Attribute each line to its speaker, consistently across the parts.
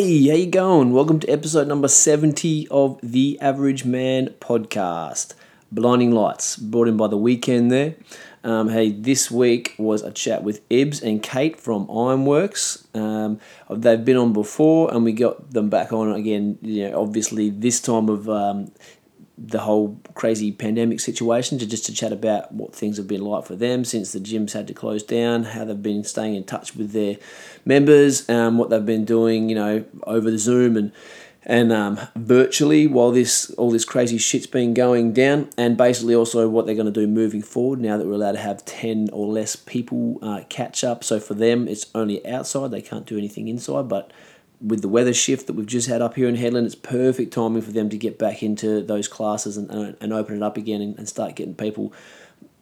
Speaker 1: Hey, how you going? Welcome to episode number 70 of the Average Man podcast. Blinding Lights, brought in by the Weeknd there. Um, hey, this week was a chat with Ibs and Kate from Ironworks. Um, they've been on before, and we got them back on again. You know, obviously this time of um, the whole crazy pandemic situation to just to chat about what things have been like for them since the gyms had to close down, how they've been staying in touch with their members, um, what they've been doing, you know, over the Zoom and and um, virtually while this all this crazy shit's been going down, and basically also what they're going to do moving forward now that we're allowed to have ten or less people uh, catch up. So for them, it's only outside; they can't do anything inside, but with the weather shift that we've just had up here in Hedland, it's perfect timing for them to get back into those classes and, and, and open it up again and, and, start getting people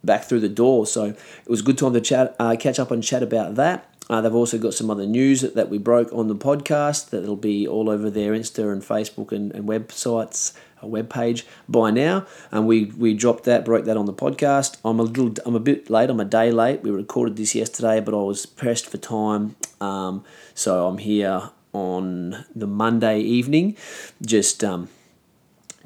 Speaker 1: back through the door. So it was a good time to chat, uh, catch up and chat about that. Uh, they've also got some other news that, that we broke on the podcast that'll be all over their Insta and Facebook and, and websites, a web page by now. And we we dropped that, broke that on the podcast. I'm a little, I'm a bit late. I'm a day late. We recorded this yesterday, but I was pressed for time, um, so I'm here on the Monday evening. Just um,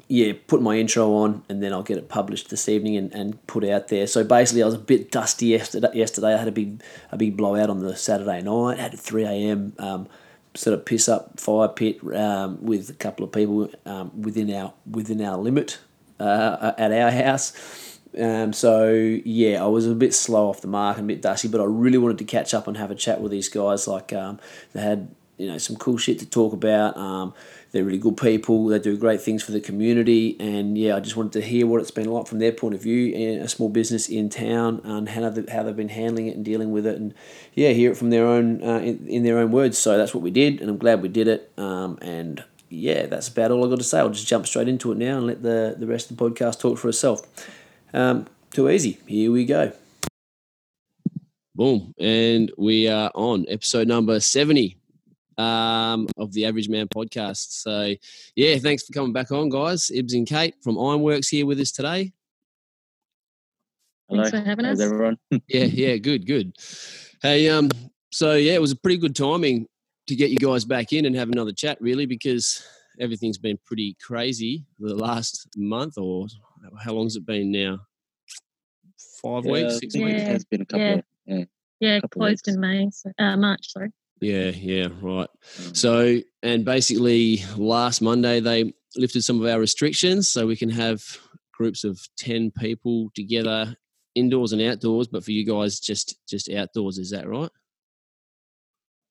Speaker 1: yeah, put my intro on and then I'll get it published this evening and, and put out there. So basically, I was a bit dusty yesterday. Yesterday, I had a big a big blowout on the Saturday night. Had a three a.m. Um, sort of piss up fire pit um, with a couple of people um, within our within our limit uh, at our house. Um, so yeah, I was a bit slow off the mark and a bit dusty, but I really wanted to catch up and have a chat with these guys. Like um, they had you know some cool shit to talk about. Um, they're really good people. They do great things for the community, and yeah, I just wanted to hear what it's been like from their point of view in a small business in town and how they, how they've been handling it and dealing with it, and yeah, hear it from their own uh, in, in their own words. So that's what we did, and I'm glad we did it. Um, and yeah, that's about all I got to say. I'll just jump straight into it now and let the the rest of the podcast talk for itself. Um, too easy. Here we go. Boom, and we are on episode number seventy um, of the Average Man podcast. So, yeah, thanks for coming back on, guys. Ibs and Kate from Ironworks here with us today.
Speaker 2: Hello. Thanks for having How's us. everyone?
Speaker 1: yeah, yeah, good, good. Hey, um, so yeah, it was a pretty good timing to get you guys back in and have another chat, really, because everything's been pretty crazy the last month, or how long's it been now? Five
Speaker 2: yeah,
Speaker 1: weeks, six
Speaker 2: yeah,
Speaker 1: weeks. It
Speaker 2: has been a couple. Yeah, of, yeah,
Speaker 3: yeah closed in May, so, uh, March. Sorry.
Speaker 1: Yeah, yeah, right. Mm. So, and basically, last Monday they lifted some of our restrictions, so we can have groups of ten people together, indoors and outdoors. But for you guys, just just outdoors. Is that right?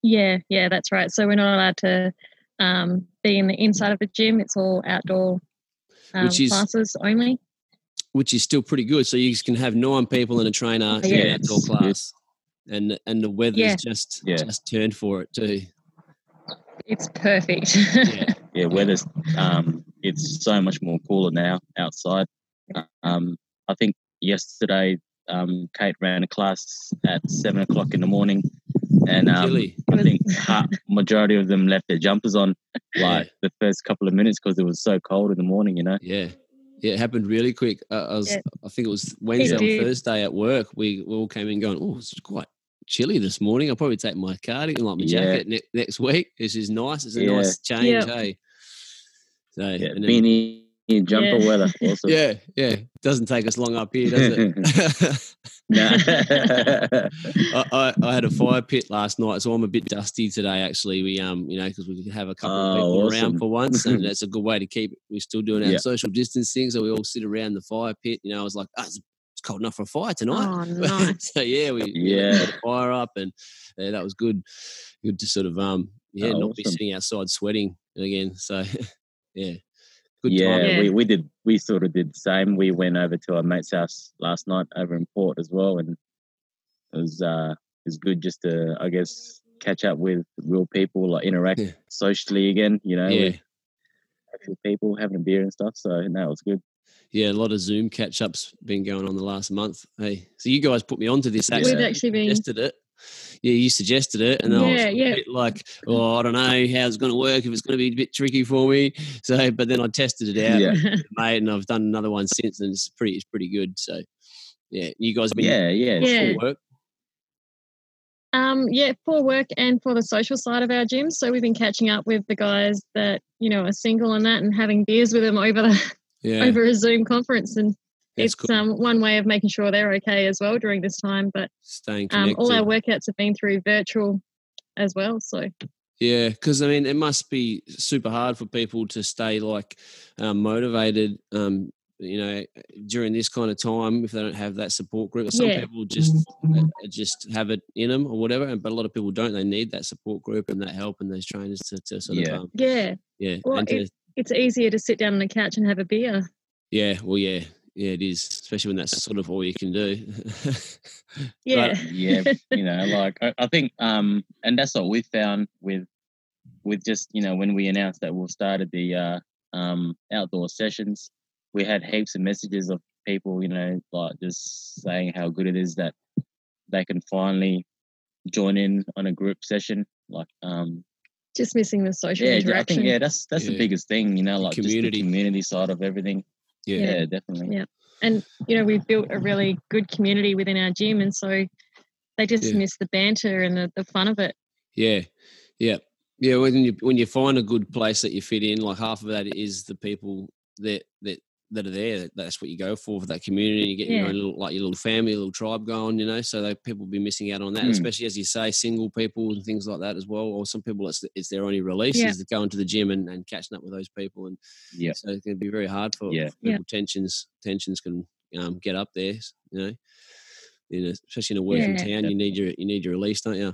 Speaker 3: Yeah, yeah, that's right. So we're not allowed to um, be in the inside of the gym. It's all outdoor um, which is, classes only.
Speaker 1: Which is still pretty good. So you can have nine people in a trainer yeah, in an outdoor class and and the weather's yeah. just yeah. just turned for it too.
Speaker 3: It's perfect.
Speaker 2: yeah, yeah, weather's um, it's so much more cooler now outside. Um, I think yesterday um, Kate ran a class at seven o'clock in the morning, and um, I think half, majority of them left their jumpers on like the first couple of minutes because it was so cold in the morning. You know.
Speaker 1: Yeah. Yeah, it happened really quick. Uh, I was, yeah. I think it was Wednesday or Thursday at work. We, we all came in going, "Oh, it's quite chilly this morning. I'll probably take my cardigan, like my yeah. jacket ne- next week. This is nice. It's a yeah. nice change, yep. hey. So
Speaker 2: yeah, then, beanie jumper yeah. weather. Awesome.
Speaker 1: Yeah, yeah. Doesn't take us long up here, does it? no. I, I, I, had a fire pit last night, so I'm a bit dusty today. Actually, we um, you know, because we could have a couple oh, of people awesome. around for once, and that's a good way to keep. it. We're still doing our yeah. social distancing, so we all sit around the fire pit. You know, I was like, oh, it's cold enough for a fire tonight.
Speaker 3: Oh, nice.
Speaker 1: so yeah, we
Speaker 2: yeah
Speaker 1: the fire up, and yeah, that was good. Good to sort of um yeah oh, not awesome. be sitting outside sweating again. So yeah.
Speaker 2: Good yeah, time. we we did we sort of did the same. We went over to our mate's house last night over in Port as well, and it was uh it was good just to I guess catch up with real people, like interact yeah. socially again. You know, yeah. with people having a beer and stuff. So that was good
Speaker 1: yeah, a lot of Zoom catch ups been going on the last month. Hey, so you guys put me onto this.
Speaker 3: Actually, We've actually been
Speaker 1: tested it. Yeah, you suggested it, and yeah, I was yeah. like, "Oh, I don't know how it's going to work. If it's going to be a bit tricky for me." So, but then I tested it out, yeah. mate, and I've done another one since, and it's pretty, it's pretty good. So, yeah, you guys have been
Speaker 2: yeah, yeah,
Speaker 3: yeah.
Speaker 1: work.
Speaker 3: Um, yeah, for work and for the social side of our gym. So we've been catching up with the guys that you know are single and that, and having beers with them over the yeah. over a Zoom conference, and That's it's cool. um, one way of making sure they're okay as well during this time. But
Speaker 1: staying connected.
Speaker 3: Um, all our workouts have been through virtual as well. So
Speaker 1: yeah, because I mean, it must be super hard for people to stay like um, motivated. Um, you know, during this kind of time, if they don't have that support group, some yeah. people just uh, just have it in them or whatever, but a lot of people don't. They need that support group and that help and those trainers to, to sort
Speaker 3: yeah.
Speaker 1: of um,
Speaker 3: yeah,
Speaker 1: yeah.
Speaker 3: Well,
Speaker 1: to,
Speaker 3: it's easier to sit down on the couch and have a beer.
Speaker 1: Yeah, well, yeah, yeah, it is, especially when that's sort of all you can do.
Speaker 3: yeah,
Speaker 2: but, yeah, you know, like I, I, think, um, and that's what we found with with just you know when we announced that we started the uh, um, outdoor sessions, we had heaps of messages of people, you know, like just saying how good it is that they can finally join in on a group session. Like, um,
Speaker 3: just missing the social
Speaker 2: yeah,
Speaker 3: interaction.
Speaker 2: I think yeah, that's that's yeah. the biggest thing, you know, like community. just the community side of everything.
Speaker 1: Yeah.
Speaker 2: yeah, yeah, definitely.
Speaker 3: Yeah, and you know we've built a really good community within our gym, and so they just yeah. miss the banter and the, the fun of it.
Speaker 1: Yeah, yeah. Yeah, when you when you find a good place that you fit in, like half of that is the people that that that are there. That's what you go for for that community. You get yeah. your own little, like your little family, little tribe going, you know. So that people will be missing out on that, mm. especially as you say, single people and things like that as well. Or some people, it's it's their only release yeah. is to go into the gym and, and catching up with those people, and
Speaker 2: yeah,
Speaker 1: so it can be very hard for,
Speaker 2: yeah.
Speaker 1: for people. Tensions tensions can um, get up there, you know. In a, especially in a working yeah. town, you need your you need your release, don't you?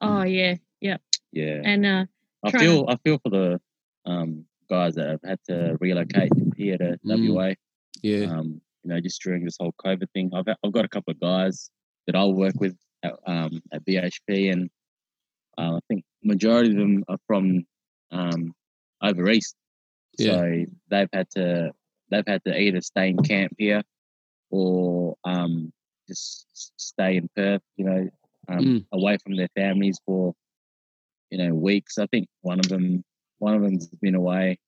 Speaker 3: Oh yeah, yeah.
Speaker 2: Yeah.
Speaker 3: And uh,
Speaker 2: I feel to... I feel for the um, guys that have had to relocate here to mm. WA.
Speaker 1: Yeah.
Speaker 2: Um, you know, just during this whole COVID thing, I've I've got a couple of guys that I'll work with at, um, at BHP, and uh, I think majority of them are from um, over east. Yeah. So they've had to they've had to either stay in camp here or um, just stay in Perth. You know, um, mm. away from their families for you know weeks. I think one of them one of them's been away.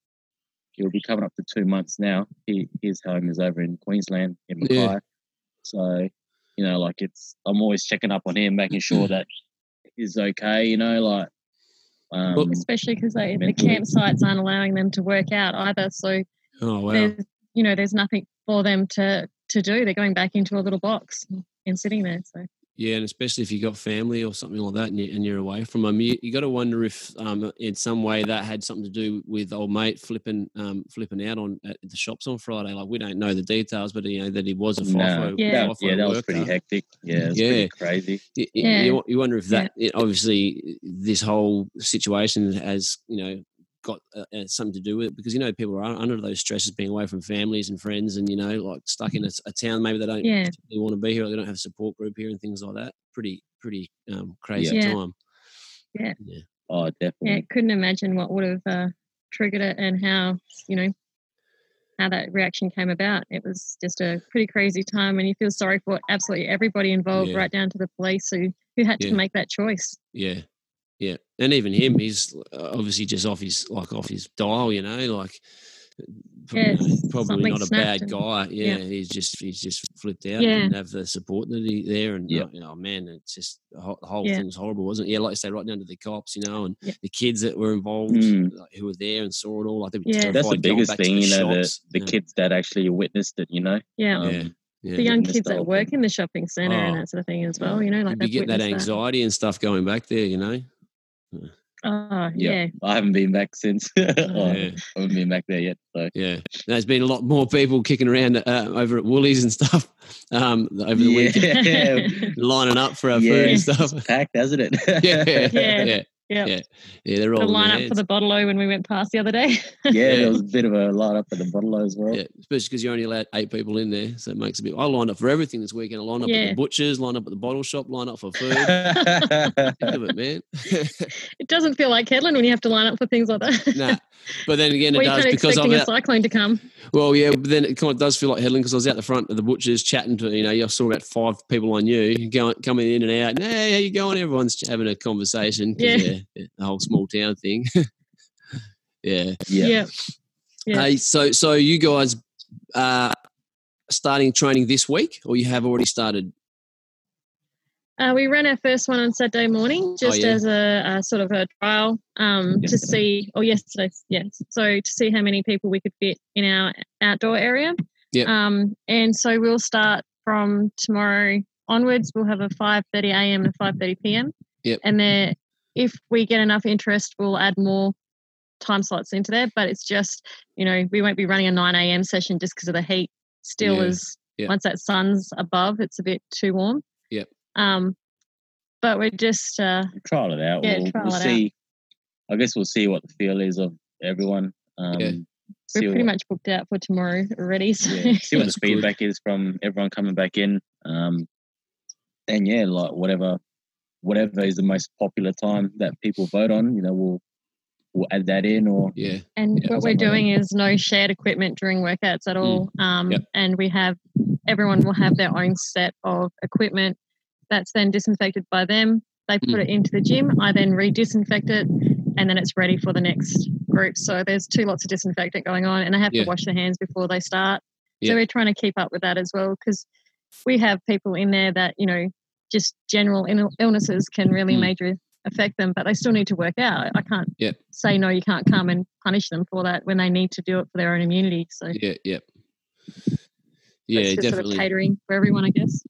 Speaker 2: He'll be coming up to two months now. He, his home is over in Queensland in Mackay. Yeah. So, you know, like it's I'm always checking up on him, making sure that he's okay. You know, like
Speaker 3: um, especially because the campsites aren't allowing them to work out either. So,
Speaker 1: oh wow,
Speaker 3: there's, you know, there's nothing for them to to do. They're going back into a little box and sitting there. So
Speaker 1: yeah, and especially if you got family or something like that, and, you, are away from them, you, you got to wonder if, um, in some way, that had something to do with old mate flipping, um, flipping out on at the shops on Friday. Like we don't know the details, but you know that he was a FIFO.
Speaker 2: No.
Speaker 3: Yeah,
Speaker 2: FIFO yeah, that was pretty hectic. Yeah, yeah, crazy.
Speaker 1: You, yeah. You, you, wonder if that, yeah. obviously, this whole situation has, you know, got uh, uh, something to do with it because you know people are under those stresses being away from families and friends and you know like stuck in a, a town maybe they don't
Speaker 3: yeah.
Speaker 1: want to be here or they don't have a support group here and things like that. Pretty pretty um, crazy
Speaker 3: yeah.
Speaker 1: time.
Speaker 3: Yeah.
Speaker 1: Yeah.
Speaker 2: Oh definitely.
Speaker 3: yeah couldn't imagine what would have uh, triggered it and how you know how that reaction came about. It was just a pretty crazy time and you feel sorry for absolutely everybody involved yeah. right down to the police who who had to make that choice.
Speaker 1: Yeah yeah, and even him, he's uh, obviously just off his like off his dial, you know, like
Speaker 3: yeah,
Speaker 1: probably not a bad guy. Yeah, yeah, he's just he's just flipped out. Yeah. Didn't have the support that he there, and yeah. you know, man, it's just the whole, the whole yeah. thing was horrible, wasn't it? Yeah, like I say, right down to the cops, you know, and the kids that were involved, mm. like, who were there and saw it all. Like,
Speaker 3: yeah.
Speaker 2: that's the biggest thing, you know, the, the kids that actually witnessed it, you know.
Speaker 3: Yeah. Um, yeah. the young kids that work in the shopping centre oh. and that sort of thing as well. You know, like
Speaker 1: you get that anxiety that. and stuff going back there. You know,
Speaker 3: Oh yeah.
Speaker 2: I haven't been back since. oh, yeah. I haven't been back there yet. So
Speaker 1: yeah, there's been a lot more people kicking around uh, over at Woolies and stuff um, over the yeah. weekend, lining up for our yeah. food and stuff.
Speaker 2: It's packed, hasn't it?
Speaker 1: yeah, yeah. yeah.
Speaker 3: Yep.
Speaker 1: Yeah, yeah, they're all
Speaker 3: the line up for the bottle when we went past the other day.
Speaker 2: yeah, there was a bit of a line up for the bottle as well.
Speaker 1: Yeah, especially because you only allowed eight people in there, so it makes a bit. I lined up for everything this weekend. I lined up yeah. at the butchers, lined up at the bottle shop, lined up for food. Think of it, man.
Speaker 3: it doesn't feel like Hedland when you have to line up for things like that.
Speaker 1: nah, but then again, it well, does because
Speaker 3: I'm a cyclone to come.
Speaker 1: Well, yeah, but then it kind of does feel like Hedland because I was out the front of the butchers chatting to you know, I saw about five people I knew going coming in and out. Hey, how you going? Everyone's having a conversation.
Speaker 3: Yeah. Yeah,
Speaker 1: the whole small town thing.
Speaker 3: yeah. yeah.
Speaker 1: Yeah. Hey, so so you guys are starting training this week, or you have already started?
Speaker 3: Uh, we ran our first one on Saturday morning, oh, just oh, yeah. as a, a, sort of a trial um, to see, or yesterday, yes. So to see how many people we could fit in our outdoor area.
Speaker 1: Yep.
Speaker 3: Um, and so we'll start from tomorrow onwards. We'll have a 5:30 a.m. and 5:30 p.m.
Speaker 1: Yep.
Speaker 3: And then if we get enough interest, we'll add more time slots into there. But it's just, you know, we won't be running a 9 a.m. session just because of the heat. Still, yeah. is yep. once that sun's above, it's a bit too warm.
Speaker 1: Yep.
Speaker 3: Um, but we're just uh,
Speaker 2: trial it out.
Speaker 3: Yeah,
Speaker 2: we'll,
Speaker 3: trial
Speaker 2: we'll
Speaker 3: it
Speaker 2: see. Out. I guess we'll see what the feel is of everyone. Um, yeah.
Speaker 3: We're pretty what, much booked out for tomorrow already. So.
Speaker 2: Yeah, see what the feedback is from everyone coming back in. Um, and yeah, like whatever, whatever is the most popular time that people vote on, you know, we'll we'll add that in or
Speaker 1: yeah.
Speaker 3: And
Speaker 1: yeah,
Speaker 3: what we're doing like is no shared equipment during workouts at all. Mm. Um, yep. and we have everyone will have their own set of equipment that's then disinfected by them. They put mm. it into the gym. I then re-disinfect it, and then it's ready for the next group. So there's two lots of disinfectant going on, and they have yeah. to wash their hands before they start. Yeah. So we're trying to keep up with that as well because we have people in there that you know just general illnesses can really mm. major affect them, but they still need to work out. I can't
Speaker 1: yeah.
Speaker 3: say no, you can't come and punish them for that when they need to do it for their own immunity. So
Speaker 1: yeah, yeah, yeah, definitely sort of
Speaker 3: catering for everyone, I guess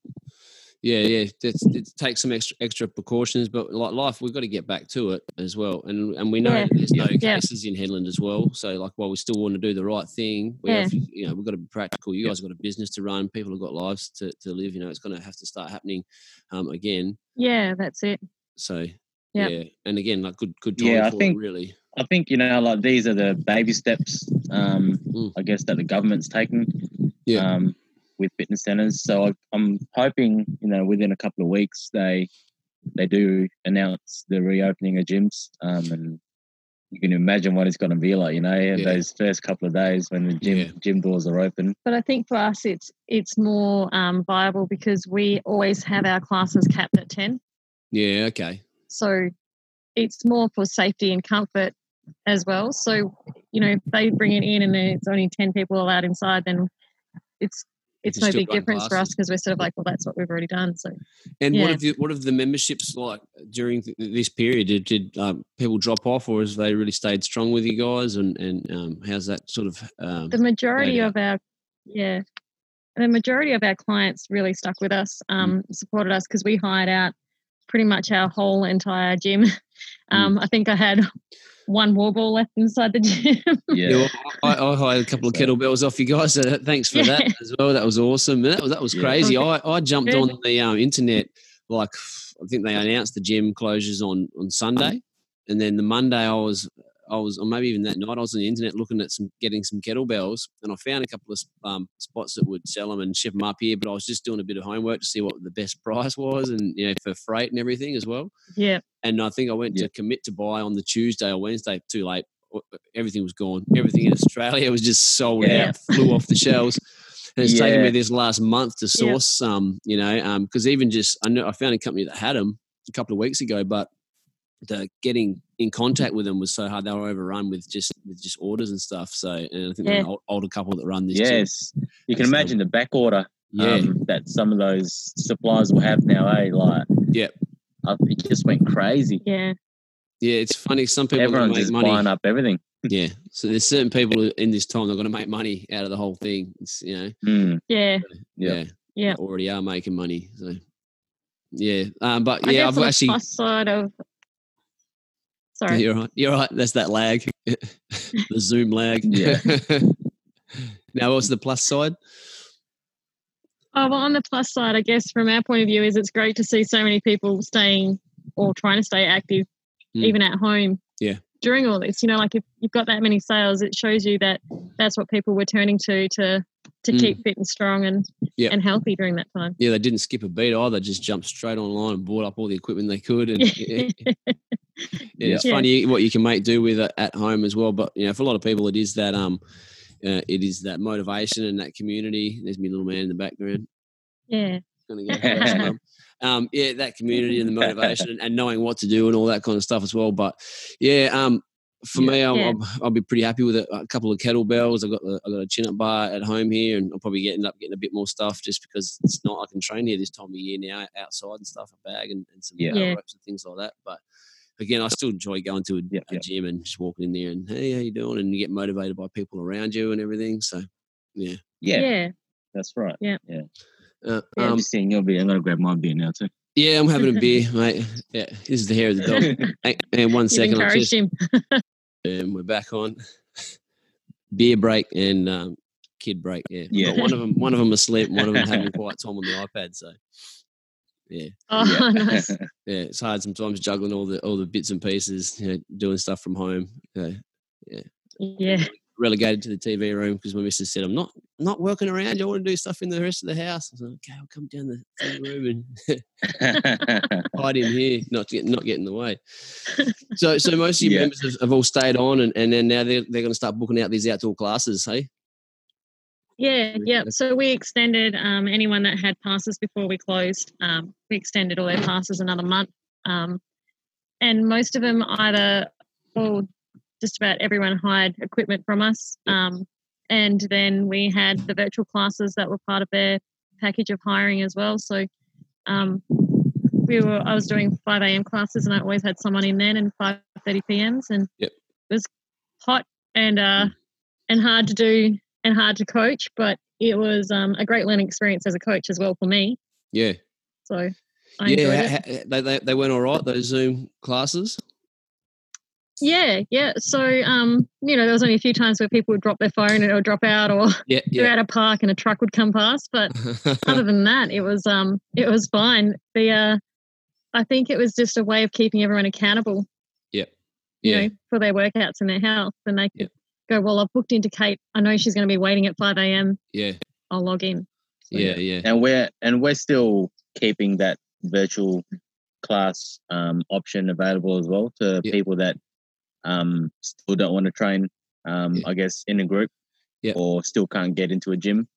Speaker 1: yeah, yeah, it's, it takes some extra extra precautions, but like life, we've got to get back to it as well. And and we know yeah. there's no yeah. cases in Hedland as well. So like, while we still want to do the right thing, we yeah. have, you know we've got to be practical. You guys have got a business to run. People have got lives to, to live. You know, it's going to have to start happening um, again.
Speaker 3: Yeah, that's it.
Speaker 1: So yep. yeah, and again, like good good time yeah, I think, really.
Speaker 2: I think you know, like these are the baby steps. Um, mm. I guess that the government's taking.
Speaker 1: Yeah.
Speaker 2: Um, with fitness centers. So I'm hoping, you know, within a couple of weeks they they do announce the reopening of gyms, um, and you can imagine what it's going to be like, you know, yeah. those first couple of days when the gym yeah. gym doors are open.
Speaker 3: But I think for us, it's it's more um, viable because we always have our classes capped at ten.
Speaker 1: Yeah. Okay.
Speaker 3: So it's more for safety and comfort as well. So you know, if they bring it in and it's only ten people allowed inside, then it's it's no big difference classes. for us because we're sort of like, well, that's what we've already done. So,
Speaker 1: and yeah. what have you, what have the memberships like during this period? Did, did um, people drop off, or has they really stayed strong with you guys? And and um, how's that sort of? Um,
Speaker 3: the majority of our, yeah, the majority of our clients really stuck with us, mm. um, supported us because we hired out pretty much our whole entire gym. Mm. Um, I think I had one wall ball left inside the gym.
Speaker 1: yeah, I, I, hired a couple of kettlebells off you guys. So thanks for yeah. that as well. That was awesome. That was that was crazy. I, I jumped Good. on the um, internet like I think they announced the gym closures on on Sunday, and then the Monday I was I was, or maybe even that night, I was on the internet looking at some, getting some kettlebells, and I found a couple of um, spots that would sell them and ship them up here. But I was just doing a bit of homework to see what the best price was, and you know, for freight and everything as well.
Speaker 3: Yeah.
Speaker 1: And I think I went yeah. to commit to buy on the Tuesday or Wednesday. Too late. Everything was gone. Everything in Australia was just sold yeah. out, flew off the shelves. And it's yeah. taken me this last month to source some, you know, because um, even just I know I found a company that had them a couple of weeks ago, but the getting in contact with them was so hard. They were overrun with just with just orders and stuff. So, and I think yeah. an older couple that run this.
Speaker 2: Yes, gym. you can imagine the back order. Yeah. Um, that some of those suppliers will have now. Eh, like
Speaker 1: yeah,
Speaker 2: it just went crazy.
Speaker 3: Yeah,
Speaker 1: yeah. It's funny. Some people
Speaker 2: everyone's make just money. buying up everything.
Speaker 1: Yeah, so there's certain people in this time they're going to make money out of the whole thing. It's, you know.
Speaker 2: Mm.
Speaker 3: Yeah.
Speaker 2: Yeah.
Speaker 3: Yeah.
Speaker 1: Already are making money. So. Yeah, um, but yeah, I've actually
Speaker 3: plus side of Sorry.
Speaker 1: You're right. You're right. That's that lag, the Zoom lag.
Speaker 2: Yeah.
Speaker 1: now, what's the plus side?
Speaker 3: Oh, well, on the plus side, I guess from our point of view, is it's great to see so many people staying or trying to stay active, mm. even at home.
Speaker 1: Yeah.
Speaker 3: During all this, you know, like if you've got that many sales, it shows you that that's what people were turning to to to mm. keep fit and strong and and healthy during that time.
Speaker 1: Yeah, they didn't skip a beat either. Just jumped straight online and bought up all the equipment they could. And yeah, it's yeah. funny what you can make do with it at home as well. But you know, for a lot of people, it is that um, uh, it is that motivation and that community. There's my little man in the background.
Speaker 3: Yeah.
Speaker 1: um, yeah, that community and the motivation and, and, knowing what to do and all that kind of stuff as well. But yeah, um, for yeah. me, I'll, yeah. I'll, I'll, be pretty happy with it. A couple of kettlebells. I've got the, I've got a chin up bar at home here, and I'll probably end up getting a bit more stuff just because it's not. I can train here this time of year now outside and stuff, a bag and, and some yeah. ropes and things like that. But again, I still enjoy going to a, yeah, a gym and just walking in there and hey, how you doing? And you get motivated by people around you and everything. So, yeah,
Speaker 2: yeah, yeah, that's right.
Speaker 3: Yeah,
Speaker 2: yeah. Uh, yeah, um, seeing your beer. I'm gonna grab my beer now too.
Speaker 1: Yeah, I'm having a beer, mate. Yeah, this is the hair of the dog. and one second, I'll just, him. and we're back on beer break and um, kid break. Yeah, yeah. one of them, one of them asleep, one of them having quiet time on the iPad. So, yeah.
Speaker 3: Oh, yeah. nice.
Speaker 1: Yeah, it's hard sometimes juggling all the all the bits and pieces, you know, doing stuff from home.
Speaker 3: yeah.
Speaker 1: Yeah relegated to the TV room because my missus said, I'm not not working around. You want to do stuff in the rest of the house? I said, okay, I'll come down the TV room and hide in here, not to get not get in the way. So so most of your yeah. members have, have, all stayed on and, and then now they're they're gonna start booking out these outdoor classes, hey?
Speaker 3: Yeah, yeah. So we extended um, anyone that had passes before we closed. Um, we extended all their passes another month. Um, and most of them either, well, just about everyone hired equipment from us. Um, and then we had the virtual classes that were part of their package of hiring as well. So um, we were I was doing 5 a.m. classes and I always had someone in then and 5:30 p.m.s and
Speaker 1: yep.
Speaker 3: it was hot and uh, and hard to do and hard to coach, but it was um, a great learning experience as a coach as well for me.
Speaker 1: Yeah.
Speaker 3: So I
Speaker 1: yeah, they, they, they went all right those Zoom classes.
Speaker 3: Yeah, yeah. So, um, you know, there was only a few times where people would drop their phone and it would drop out, or
Speaker 1: yeah, yeah.
Speaker 3: they're at a park and a truck would come past. But other than that, it was um, it was fine. The uh, I think it was just a way of keeping everyone accountable.
Speaker 1: Yeah, yeah.
Speaker 3: You know, for their workouts and their health, and they could go, well, I've booked into Kate. I know she's going to be waiting at five a.m.
Speaker 1: Yeah,
Speaker 3: I'll log in.
Speaker 1: So, yeah, yeah.
Speaker 2: And we're and we're still keeping that virtual class um, option available as well to people that um, still don't want to train, um, yeah. I guess, in a group
Speaker 1: yeah.
Speaker 2: or still can't get into a gym.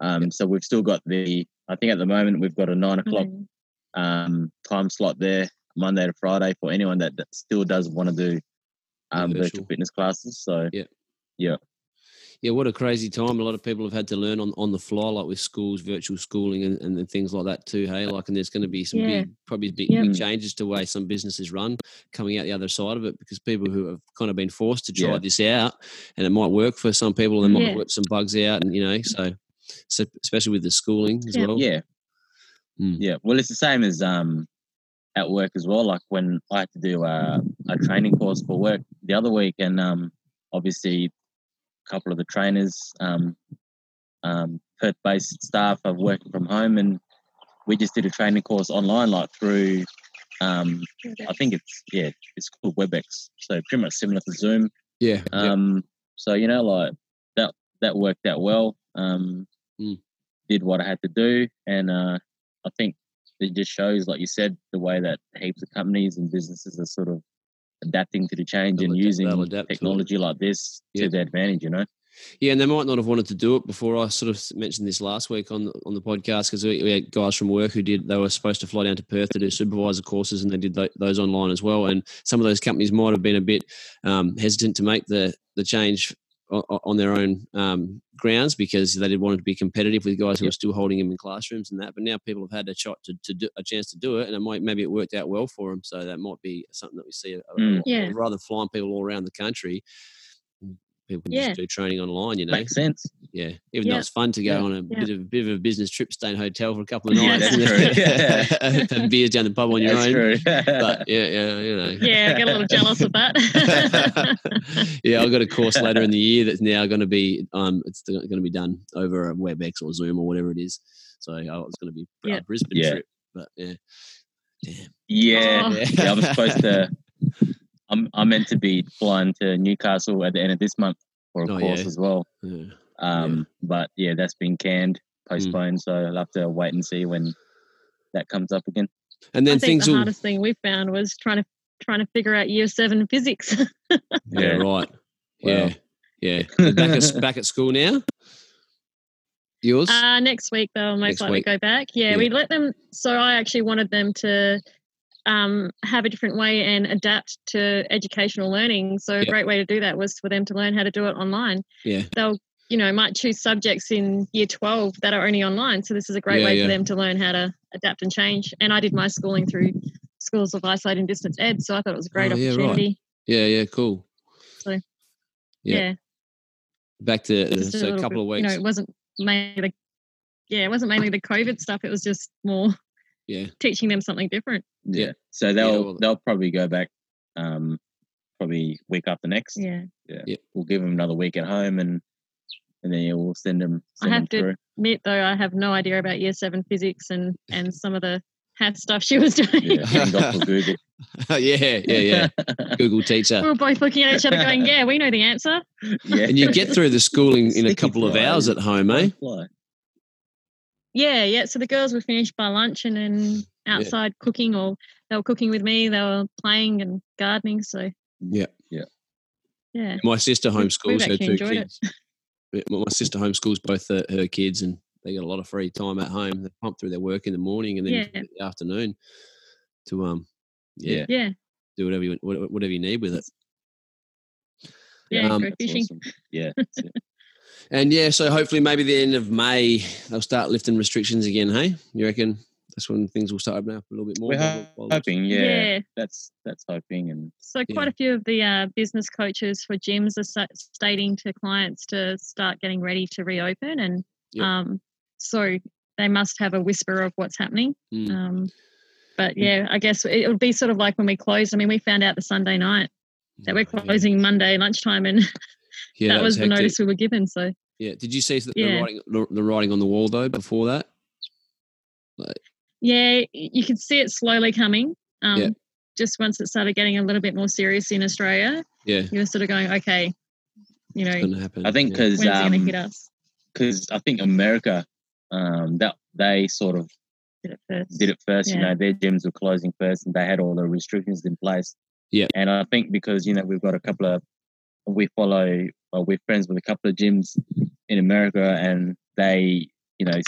Speaker 2: Um, yeah. So we've still got the, I think at the moment we've got a nine o'clock mm-hmm. um, time slot there, Monday to Friday, for anyone that, that still does want to do um, virtual. virtual fitness classes. So,
Speaker 1: yeah.
Speaker 2: Yeah
Speaker 1: yeah, what a crazy time. A lot of people have had to learn on, on the fly, like with schools, virtual schooling, and, and things like that too. Hey, like, and there's going to be some yeah. big, probably big, big changes to the way some businesses run coming out the other side of it because people who have kind of been forced to try yeah. this out, and it might work for some people, and might work some bugs out, and you know, so, so especially with the schooling as well.
Speaker 2: Yeah, mm. yeah. Well, it's the same as um at work as well. Like when I had to do a, a training course for work the other week, and um obviously couple of the trainers, um, um, Perth-based staff are working from home, and we just did a training course online, like through. Um, I think it's yeah, it's called WebEx, so pretty much similar to Zoom.
Speaker 1: Yeah.
Speaker 2: Um. So you know, like that that worked out well. Um.
Speaker 1: Mm.
Speaker 2: Did what I had to do, and uh, I think it just shows, like you said, the way that heaps of companies and businesses are sort of adapting to the change they'll and using technology like this yeah. to their advantage, you know?
Speaker 1: Yeah, and they might not have wanted to do it before. I sort of mentioned this last week on on the podcast because we, we, had guys from work who did. They were supposed to fly down to Perth to do supervisor courses, and they did th- those online as well. And some of those companies might have been a bit um, hesitant to make the the change on their own um, grounds because they didn't want to be competitive with guys who were still holding them in classrooms and that. But now people have had a shot to, to do, a chance to do it, and it might maybe it worked out well for them. So that might be something that we see. A,
Speaker 3: mm. yeah.
Speaker 1: Rather than flying people all around the country, people can
Speaker 3: yeah.
Speaker 1: just do training online. You know,
Speaker 2: makes sense.
Speaker 1: Yeah, even yeah. though it's fun to go yeah. on a bit of a bit of a business trip, stay in a hotel for a couple of nights,
Speaker 2: and
Speaker 1: have beers down the pub on your
Speaker 2: That's
Speaker 1: own.
Speaker 2: True.
Speaker 1: but yeah, yeah, you know.
Speaker 3: Yeah, I get a little jealous of that.
Speaker 1: yeah, I've got a course later in the year that's now going to be um, it's going to be done over a WebEx or Zoom or whatever it is. So oh, it's going to be a Brisbane trip, but yeah.
Speaker 2: Yeah, yeah, oh. yeah. I'm supposed to I'm I'm meant to be flying to Newcastle at the end of this month for a oh, course yeah. as well.
Speaker 1: Yeah.
Speaker 2: Um, yeah. but yeah, that's been canned, mm. postponed. Mm. So I'll have to wait and see when that comes up again.
Speaker 1: And then
Speaker 3: I
Speaker 1: things
Speaker 3: the
Speaker 1: will...
Speaker 3: hardest thing we found was trying to trying to figure out year seven physics.
Speaker 1: yeah, right. Yeah, yeah. back at back at school now. Yours?
Speaker 3: Uh, next week they'll most next likely week. go back. Yeah, yeah, we let them. So I actually wanted them to um, have a different way and adapt to educational learning. So a great way to do that was for them to learn how to do it online.
Speaker 1: Yeah.
Speaker 3: They'll, you know, might choose subjects in year 12 that are only online. So this is a great yeah, way yeah. for them to learn how to adapt and change. And I did my schooling through schools of isolated distance ed. So I thought it was a great oh, opportunity.
Speaker 1: Yeah, right. yeah, yeah, cool.
Speaker 3: So yeah. yeah.
Speaker 1: Back to so a, a couple bit, of weeks.
Speaker 3: You know, it wasn't mainly the yeah, it wasn't mainly the COVID stuff. It was just more
Speaker 1: yeah
Speaker 3: teaching them something different.
Speaker 2: Yeah, so they'll yeah, well, they'll probably go back um probably week after next.
Speaker 3: Yeah,
Speaker 2: yeah. Yep. We'll give them another week at home and and then yeah, we'll send them. Send
Speaker 3: I have
Speaker 2: them
Speaker 3: to through. admit though, I have no idea about year seven physics and and some of the hat stuff she was doing.
Speaker 2: Yeah, Google.
Speaker 1: yeah, yeah, yeah. Google teacher.
Speaker 3: We were both looking at each other going, yeah, we know the answer.
Speaker 1: Yeah. And you get through the schooling in a couple of hours at home, eh?
Speaker 3: Yeah, yeah. So the girls were finished by lunch and then outside yeah. cooking or they were cooking with me, they were playing and gardening. So
Speaker 1: Yeah.
Speaker 2: Yeah.
Speaker 3: Yeah.
Speaker 1: My sister homeschools her two kids. My sister homeschools both her, her kids and they get a lot of free time at home. They pump through their work in the morning and then yeah. the afternoon to um yeah
Speaker 3: yeah
Speaker 1: do whatever you whatever you need with it.
Speaker 3: Yeah, um, fishing. Awesome.
Speaker 2: Yeah.
Speaker 1: and yeah, so hopefully maybe the end of May they'll start lifting restrictions again. Hey, you reckon? That's when things will start opening up a little bit more.
Speaker 2: We're hoping, yeah, yeah. That's that's hoping, and
Speaker 3: so quite yeah. a few of the uh, business coaches for gyms are stating to clients to start getting ready to reopen, and yep. um, so they must have a whisper of what's happening. Mm. Um, but mm. yeah, I guess it would be sort of like when we closed. I mean, we found out the Sunday night that we're closing. Monday lunchtime, and yeah, that, that, was, was the notice we were given. So
Speaker 1: yeah, did you see the, yeah. writing the writing on the wall though before that?
Speaker 3: Like, yeah, you could see it slowly coming. Um, yeah. Just once it started getting a little bit more serious in Australia,
Speaker 1: yeah,
Speaker 3: you were sort of going, okay, you know,
Speaker 2: I think because
Speaker 3: yeah. um, going to hit us?
Speaker 2: Because I think America um, that they sort of
Speaker 3: did it first.
Speaker 2: Did it first. Yeah. You know, their gyms were closing first, and they had all the restrictions in place.
Speaker 1: Yeah.
Speaker 2: And I think because you know we've got a couple of we follow well, we're friends with a couple of gyms in America, and they you know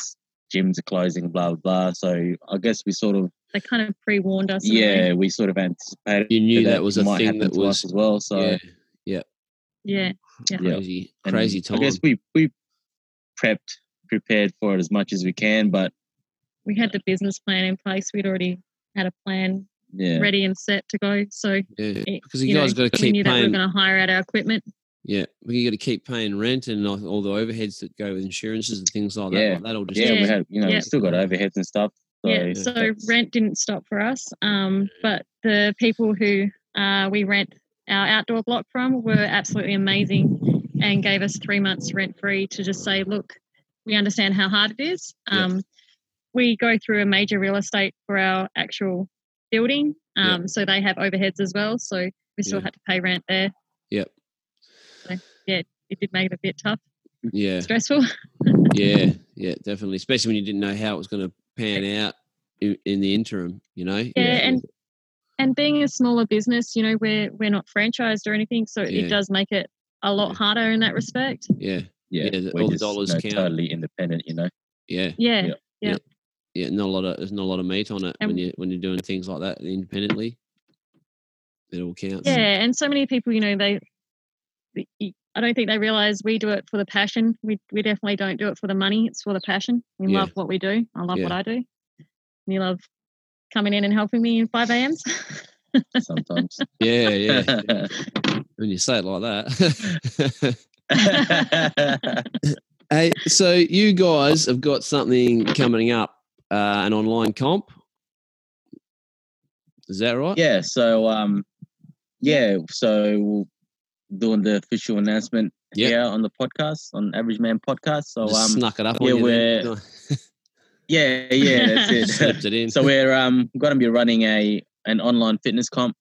Speaker 2: gyms are closing, blah blah blah. So I guess we sort of
Speaker 3: they kind of pre warned us.
Speaker 2: Yeah, we sort of anticipated.
Speaker 1: You knew that, that was a thing that was
Speaker 2: as well. So
Speaker 1: yeah, yeah,
Speaker 3: yeah,
Speaker 1: yeah. crazy, crazy time.
Speaker 2: I guess we we prepped prepared for it as much as we can. But
Speaker 3: we had the business plan in place. We'd already had a plan
Speaker 2: yeah.
Speaker 3: ready and set to go. So
Speaker 1: yeah, because you, you guys got to keep we knew
Speaker 3: paying.
Speaker 1: That
Speaker 3: we were going to hire out our equipment.
Speaker 1: Yeah, but you got to keep paying rent and all the overheads that go with insurances and things like that.
Speaker 2: Yeah,
Speaker 1: like
Speaker 2: that'll just yeah, we have you know yeah. we still got overheads and stuff.
Speaker 3: So yeah, so rent didn't stop for us, um, but the people who uh, we rent our outdoor block from were absolutely amazing and gave us three months rent free to just say, look, we understand how hard it is. Um, We go through a major real estate for our actual building, um, so they have overheads as well. So we still had to pay rent there.
Speaker 1: Yep.
Speaker 3: So yeah, it did make it a bit tough.
Speaker 1: Yeah.
Speaker 3: Stressful.
Speaker 1: yeah, yeah, definitely. Especially when you didn't know how it was going to pan out in, in, the interim. You know.
Speaker 3: Yeah, yeah, and and being a smaller business, you know, we're we're not franchised or anything, so yeah. it does make it a lot harder in that respect.
Speaker 1: Yeah
Speaker 2: yeah, yeah all the dollars count. Totally independent, you know.
Speaker 1: Yeah.
Speaker 3: Yeah. Yeah.
Speaker 1: yeah. Yeah. not a lot of there's not a lot of meat on it and when you when you're doing things like that independently. It all counts.
Speaker 3: Yeah, and so many people, you know, they I don't think they realize we do it for the passion. We we definitely don't do it for the money. It's for the passion. We yeah. love what we do. I love yeah. what I do. You love coming in and helping me in five a.m.s.
Speaker 2: Sometimes.
Speaker 1: yeah, yeah. when you say it like that. hey, so you guys have got something coming up, uh, an online comp. Is that right?
Speaker 2: Yeah. So, um, yeah. So we'll doing the official announcement yep. here on the podcast on Average Man Podcast. So,
Speaker 1: Just um, snuck it up.
Speaker 2: Yeah, we're. yeah, yeah, that's it.
Speaker 1: Slipped it in.
Speaker 2: so we're um going to be running a an online fitness comp,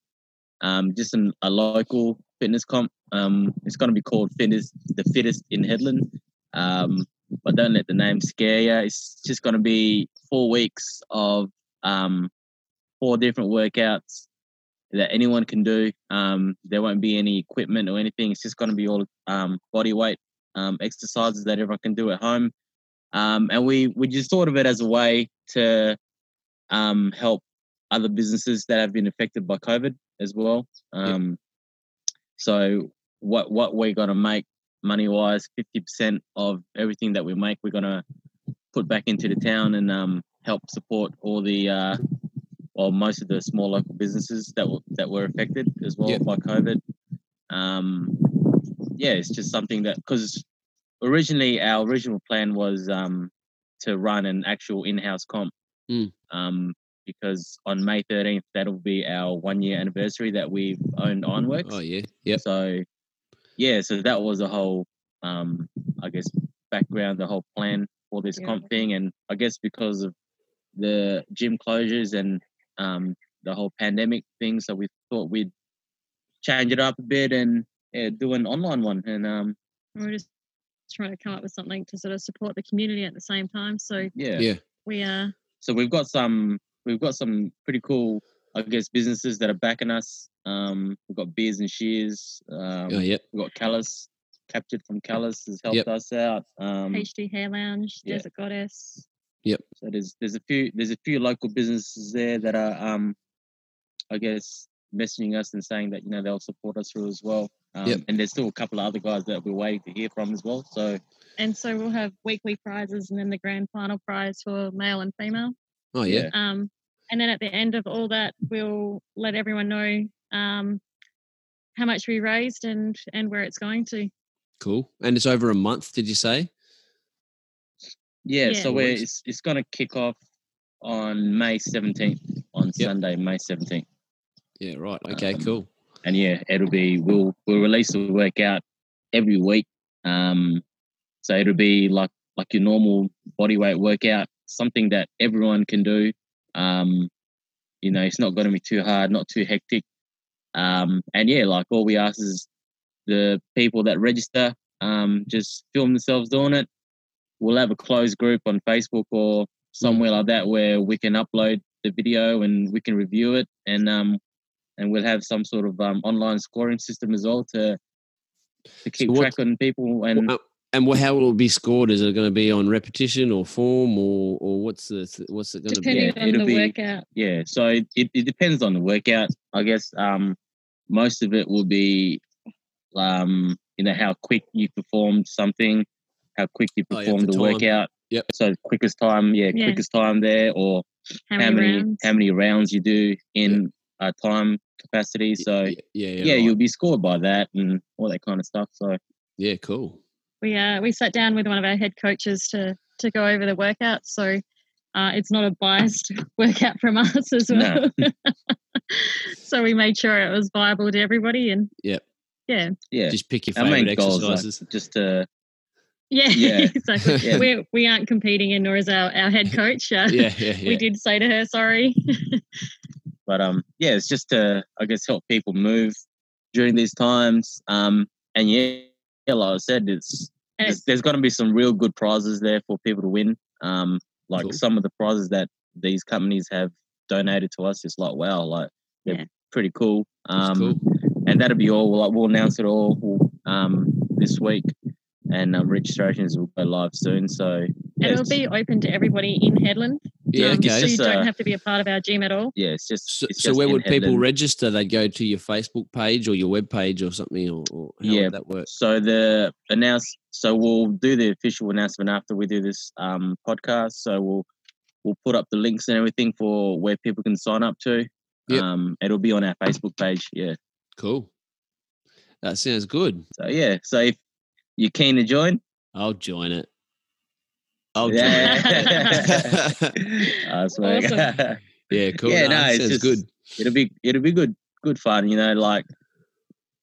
Speaker 2: um, just an, a local fitness comp. Um, it's going to be called Fitness, the Fittest in Hedland. Um, but don't let the name scare you. It's just going to be four weeks of um, four different workouts that anyone can do. Um, there won't be any equipment or anything. It's just going to be all um, body weight um, exercises that everyone can do at home. Um, and we we just thought of it as a way to um, help other businesses that have been affected by COVID as well. Um, yep. So what what we're gonna make money wise, fifty percent of everything that we make, we're gonna put back into the town and um, help support all the uh, or most of the small local businesses that were that were affected as well by COVID. Um, yeah, it's just something that because originally our original plan was um, to run an actual in-house comp.
Speaker 1: Mm.
Speaker 2: Um, because on May 13th, that'll be our one year anniversary that we've owned Ironworks.
Speaker 1: Oh, yeah. Yeah.
Speaker 2: So, yeah, so that was a whole, um, I guess, background, the whole plan for this yeah. comp thing. And I guess because of the gym closures and um, the whole pandemic thing, so we thought we'd change it up a bit and yeah, do an online one. And um,
Speaker 3: we're just trying to come up with something to sort of support the community at the same time. So
Speaker 2: yeah,
Speaker 1: yeah,
Speaker 3: we are.
Speaker 2: So we've got some we've got some pretty cool, I guess, businesses that are backing us. Um, we've got Beers and Shears. Um,
Speaker 1: oh, yep.
Speaker 2: We've got Callus, captured from Callus, has helped yep. us out. Um,
Speaker 3: HD Hair Lounge, yeah. Desert Goddess.
Speaker 1: Yep.
Speaker 2: So there's there's a few there's a few local businesses there that are um, I guess messaging us and saying that you know they'll support us through as well. Um, yep. And there's still a couple of other guys that we're waiting to hear from as well. So.
Speaker 3: And so we'll have weekly prizes and then the grand final prize for male and female.
Speaker 1: Oh yeah.
Speaker 3: Um, and then at the end of all that, we'll let everyone know um, how much we raised and and where it's going to.
Speaker 1: Cool. And it's over a month, did you say?
Speaker 2: Yeah. yeah. So we're it's it's going to kick off on May seventeenth on yep. Sunday, May seventeenth.
Speaker 1: Yeah. Right. Okay. Um, cool.
Speaker 2: And yeah, it'll be we'll we'll release the workout every week. Um, so it'll be like like your normal body weight workout, something that everyone can do. Um, you know, it's not going to be too hard, not too hectic. Um, and yeah, like all we ask is the people that register um, just film themselves doing it. We'll have a closed group on Facebook or somewhere like that where we can upload the video and we can review it and um, and we'll have some sort of um, online scoring system as well to to keep so what, track on people and
Speaker 1: well, and how will it be scored? Is it going to be on repetition or form, or or what's the what's it going
Speaker 3: to be? Depending on the be, workout.
Speaker 2: Yeah, so it, it depends on the workout. I guess um, most of it will be, um, you know, how quick you performed something, how quick you performed oh, yeah, the, the workout.
Speaker 1: Yep.
Speaker 2: So quickest time, yeah, yeah, quickest time there, or
Speaker 3: how, how many,
Speaker 2: rounds? how many rounds you do in yep. uh, time capacity. So
Speaker 1: yeah, yeah,
Speaker 2: yeah, right. you'll be scored by that and all that kind of stuff. So
Speaker 1: yeah, cool
Speaker 3: we uh, we sat down with one of our head coaches to to go over the workout. So uh, it's not a biased workout from us as well. No. so we made sure it was viable to everybody, and
Speaker 1: yeah,
Speaker 3: yeah,
Speaker 2: yeah.
Speaker 1: Just pick your favorite exercises.
Speaker 2: Like just to
Speaker 3: yeah, yeah. exactly. Yeah. We we aren't competing, and nor is our, our head coach.
Speaker 1: Uh, yeah, yeah, yeah.
Speaker 3: We did say to her, sorry.
Speaker 2: but um, yeah, it's just to I guess help people move during these times. Um, and yeah, yeah, like I said, it's, there's, there's going to be some real good prizes there for people to win. Um, like cool. some of the prizes that these companies have donated to us, it's like wow, like they're yeah. pretty cool. Um, cool. And that'll be all. We'll, we'll announce it all um, this week, and um, registrations will go live soon. So
Speaker 3: yeah, it'll be open to everybody in Hedland.
Speaker 1: Yeah, um, okay.
Speaker 3: So you don't have to be a part of our gym at all.
Speaker 2: Yeah, it's just.
Speaker 1: So,
Speaker 2: it's
Speaker 1: so where would people register? They'd go to your Facebook page or your web page or something, or, or how yeah, would that works.
Speaker 2: So the announce. So we'll do the official announcement after we do this um, podcast. So we'll we'll put up the links and everything for where people can sign up to. Yep. Um, it'll be on our Facebook page. Yeah.
Speaker 1: Cool. That sounds good.
Speaker 2: So yeah. So if you're keen to join,
Speaker 1: I'll join it. Oh,
Speaker 2: yeah. awesome.
Speaker 1: yeah, cool. Yeah, no, no it's just, good.
Speaker 2: It'll be it'll be good good fun, you know, like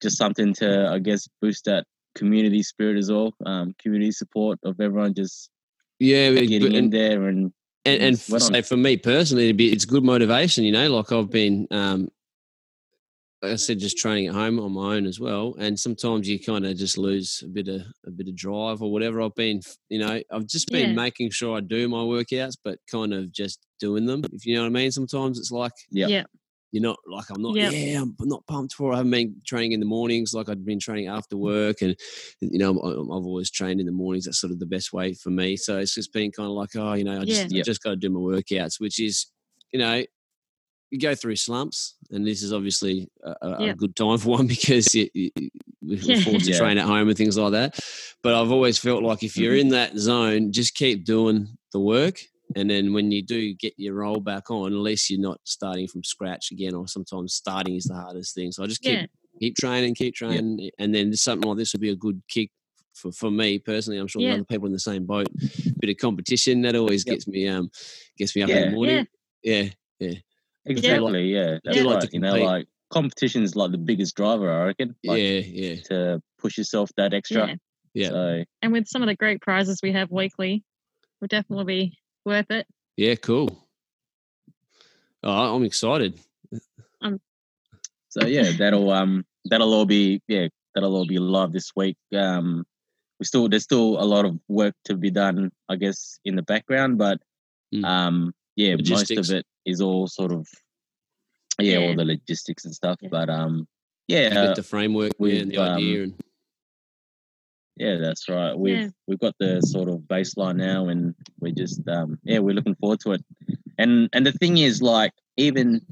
Speaker 2: just something to I guess boost that community spirit as well. Um, community support of everyone just
Speaker 1: yeah
Speaker 2: getting in there and
Speaker 1: and, and say for me personally, it'd be, it's good motivation. You know, like I've been um, like I said, just training at home on my own as well. And sometimes you kind of just lose a bit of a bit of drive or whatever. I've been, you know, I've just been yeah. making sure I do my workouts, but kind of just doing them. If you know what I mean. Sometimes it's like,
Speaker 2: yeah,
Speaker 3: yeah.
Speaker 1: You're not like I'm not. Yep. Yeah, I'm not pumped for. It. I haven't been training in the mornings like I'd been training after mm. work, and you know I've always trained in the mornings. That's sort of the best way for me. So it's just been kind of like, oh, you know, I just yeah. I just got to do my workouts, which is, you know, you go through slumps, and this is obviously a, a yep. good time for one because you, you, we're yeah. forced to yeah. train at home and things like that. But I've always felt like if you're mm-hmm. in that zone, just keep doing the work. And then when you do get your role back on, at least you're not starting from scratch again, or sometimes starting is the hardest thing. So I just keep yeah. keep training, keep training, yeah. and then something like this would be a good kick for, for me personally. I'm sure yeah. other people in the same boat. Bit of competition that always yep. gets me um gets me up in the morning. Yeah, yeah.
Speaker 2: Exactly. Yeah, that's right. Like you know, like competition is like the biggest driver, I reckon. Like,
Speaker 1: yeah, yeah.
Speaker 2: To push yourself that extra.
Speaker 1: Yeah. yeah.
Speaker 2: So,
Speaker 3: and with some of the great prizes we have weekly, will definitely be worth it.
Speaker 1: Yeah, cool. Oh, I'm excited.
Speaker 3: Um,
Speaker 2: so yeah, that'll um that'll all be yeah that'll all be live this week. Um, we still there's still a lot of work to be done, I guess, in the background, but mm. um yeah, logistics. most of it is all sort of yeah, yeah. all the logistics and stuff. Yeah. But um, yeah,
Speaker 1: the framework with and the um, idea. And...
Speaker 2: Yeah, that's right. We've yeah. we've got the sort of baseline now, and we're just um, yeah, we're looking forward to it. And and the thing is, like, even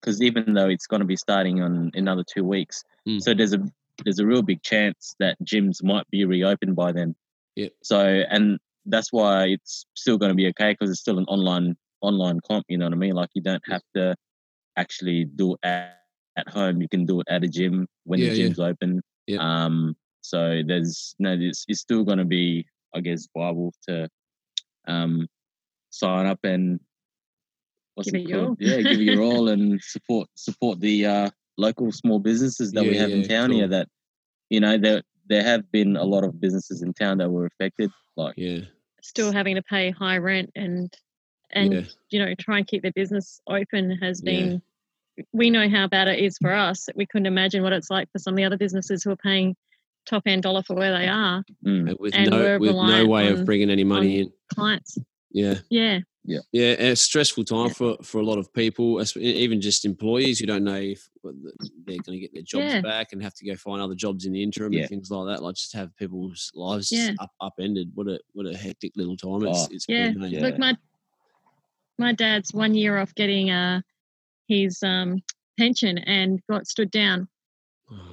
Speaker 2: because even though it's going to be starting on another two weeks, mm. so there's a there's a real big chance that gyms might be reopened by then.
Speaker 1: Yeah.
Speaker 2: So and that's why it's still going to be okay because it's still an online online comp. You know what I mean? Like you don't have to actually do it at, at home. You can do it at a gym when yeah, the gym's
Speaker 1: yeah.
Speaker 2: open.
Speaker 1: Yeah.
Speaker 2: Um, so there's no, it's, it's still going to be, I guess, viable to um, sign up and
Speaker 3: what's give it, called?
Speaker 2: yeah, give it your all and support support the uh, local small businesses that we have in town cool. here. That you know there there have been a lot of businesses in town that were affected. Like
Speaker 1: yeah,
Speaker 3: still having to pay high rent and and yeah. you know try and keep their business open has been yeah. we know how bad it is for us we couldn't imagine what it's like for some of the other businesses who are paying top end dollar for where they are
Speaker 1: mm. with and no with no way on, of bringing any money in
Speaker 3: clients
Speaker 1: yeah
Speaker 3: yeah
Speaker 2: yeah
Speaker 1: yeah a stressful time yeah. for for a lot of people even just employees who don't know if they're going to get their jobs yeah. back and have to go find other jobs in the interim yeah. and things like that like just have people's lives up upended what a what a hectic little time it's, oh, it's
Speaker 3: yeah. Been, yeah look my my dad's one year off getting uh, his um, pension and got stood down.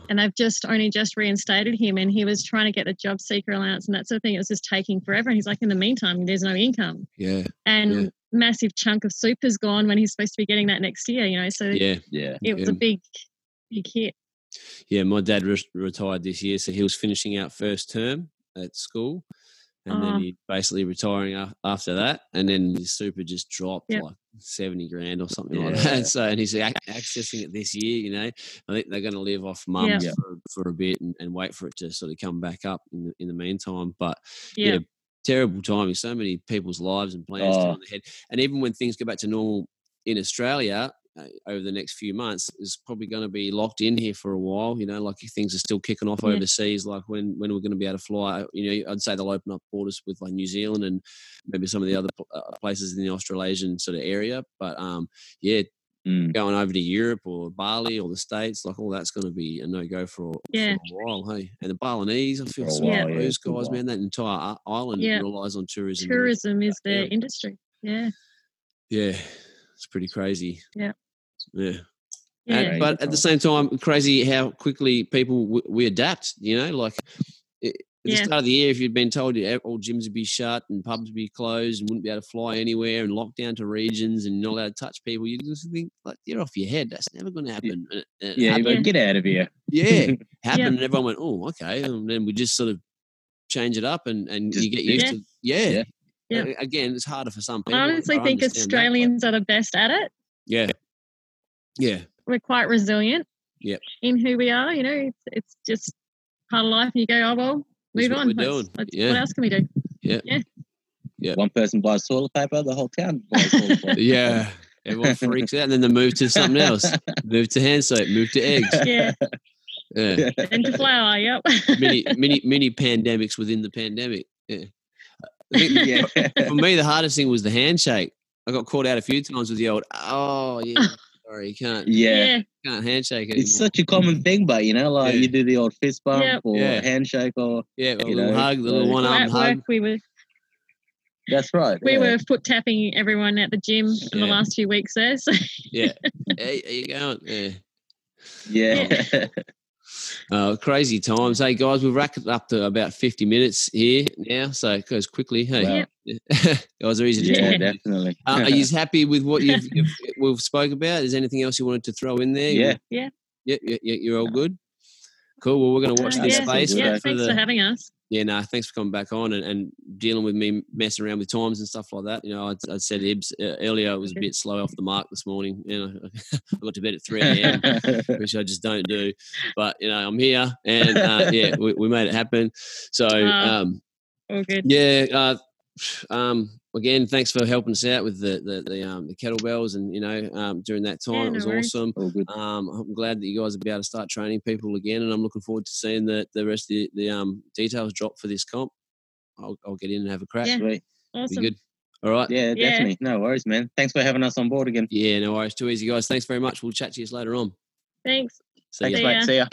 Speaker 3: And they've just only just reinstated him, and he was trying to get the job seeker allowance and that sort of thing. It was just taking forever. And he's like, in the meantime, there's no income.
Speaker 1: Yeah.
Speaker 3: And
Speaker 1: yeah.
Speaker 3: massive chunk of super's gone when he's supposed to be getting that next year. You know, so
Speaker 1: yeah,
Speaker 2: yeah,
Speaker 3: it was
Speaker 1: yeah.
Speaker 3: a big, big hit.
Speaker 1: Yeah, my dad re- retired this year, so he was finishing out first term at school, and then oh. he basically retiring after that, and then his super just dropped yep. like seventy grand or something yeah. like that. So, and he's accessing it this year. You know, I think they're going to live off mums yeah. for, for a bit and, and, wait for it to sort of come back up in the, in the meantime. But yeah. yeah terrible timing. So many people's lives and plans oh. on the head. And even when things go back to normal in Australia, over the next few months is probably going to be locked in here for a while. You know, like things are still kicking off yeah. overseas. Like when when we're going to be able to fly. You know, I'd say they'll open up borders with like New Zealand and maybe some of the other uh, places in the Australasian sort of area. But um, yeah. Mm. Going over to Europe or Bali or the States, like all that's going to be a no go for,
Speaker 3: yeah.
Speaker 1: for a while. Hey, and the Balinese, I feel sorry yeah. for those guys, man. That entire island relies on tourism.
Speaker 3: Tourism is their industry. Yeah.
Speaker 1: Yeah, it's pretty crazy.
Speaker 3: Yeah.
Speaker 1: Yeah. Yeah, and, but at the same time, crazy how quickly people w- we adapt. You know, like at the yeah. start of the year, if you'd been told all gyms would be shut and pubs would be closed and wouldn't be able to fly anywhere and locked down to regions and not allowed to touch people, you just think like you're off your head. That's never going to happen.
Speaker 2: Yeah, yeah but get out of here.
Speaker 1: Yeah, happened, yeah. and everyone went, "Oh, okay," and then we just sort of change it up, and and just, you get used to yeah. Yeah. Again, it's harder for some people.
Speaker 3: I honestly think Australians that, are the best at it.
Speaker 1: Yeah. Yeah.
Speaker 3: We're quite resilient.
Speaker 1: Yep.
Speaker 3: In who we are, you know, it's, it's just part of life. And you go, oh well, move on.
Speaker 1: What, let's, let's,
Speaker 3: yeah. what else can we do?
Speaker 1: Yeah.
Speaker 3: Yeah.
Speaker 1: Yeah.
Speaker 2: One person buys toilet paper, the whole town buys toilet paper.
Speaker 1: yeah. Everyone freaks out, and then they move to something else. move to hand soap. Move to eggs.
Speaker 3: Yeah.
Speaker 1: Yeah.
Speaker 3: And to flour. Yep.
Speaker 1: many, many, many pandemics within the pandemic. Yeah. yeah. For me, the hardest thing was the handshake. I got caught out a few times with the old, oh yeah, Sorry, you can't.
Speaker 2: Yeah.
Speaker 1: You Can't handshake anymore.
Speaker 2: It's such a common thing, but you know, like yeah. you do the old fist bump yep. or
Speaker 1: yeah.
Speaker 2: handshake or
Speaker 1: yeah, a little know, hug, the little one arm hug.
Speaker 3: we were
Speaker 2: That's right.
Speaker 3: We yeah. were foot tapping everyone at the gym in the last few weeks there. So.
Speaker 1: yeah. Hey, how you going?
Speaker 2: Yeah. Yeah.
Speaker 1: Uh, crazy times. Hey guys, we've racked it up to about 50 minutes here now, so it goes quickly. Hey, wow. guys are easy to
Speaker 2: yeah, talk. definitely.
Speaker 1: Uh, are you happy with what you've, you've, we've spoke about? Is anything else you wanted to throw in there?
Speaker 2: Yeah,
Speaker 3: yeah,
Speaker 1: yeah. yeah you're all good. Cool. Well, we're going to watch uh, this
Speaker 3: yeah,
Speaker 1: space.
Speaker 3: Yeah, for thanks the, for having us
Speaker 1: yeah, no, thanks for coming back on and, and, dealing with me messing around with times and stuff like that. You know, I, I said Ibs uh, earlier, it was a bit slow off the mark this morning. You know, I got to bed at 3 a.m., which I just don't do. But, you know, I'm here and uh, yeah, we, we, made it happen. So, uh, um,
Speaker 3: all.
Speaker 1: Yeah. Uh, um, again, thanks for helping us out with the the, the, um, the kettlebells and you know um, during that time. Yeah, it was worries. awesome. Um, I'm glad that you guys are about to start training people again, and I'm looking forward to seeing the the rest of the, the um, details drop for this comp. I'll, I'll get in and have a crack.
Speaker 3: Yeah. Sweet. Awesome.
Speaker 1: Be good. All right.
Speaker 2: Yeah, definitely. Yeah. No worries, man. Thanks for having us on board again.
Speaker 1: Yeah, no worries. Too easy, guys. Thanks very much. We'll chat to you later on.
Speaker 3: Thanks.
Speaker 2: See Thanks, ya. mate. See ya.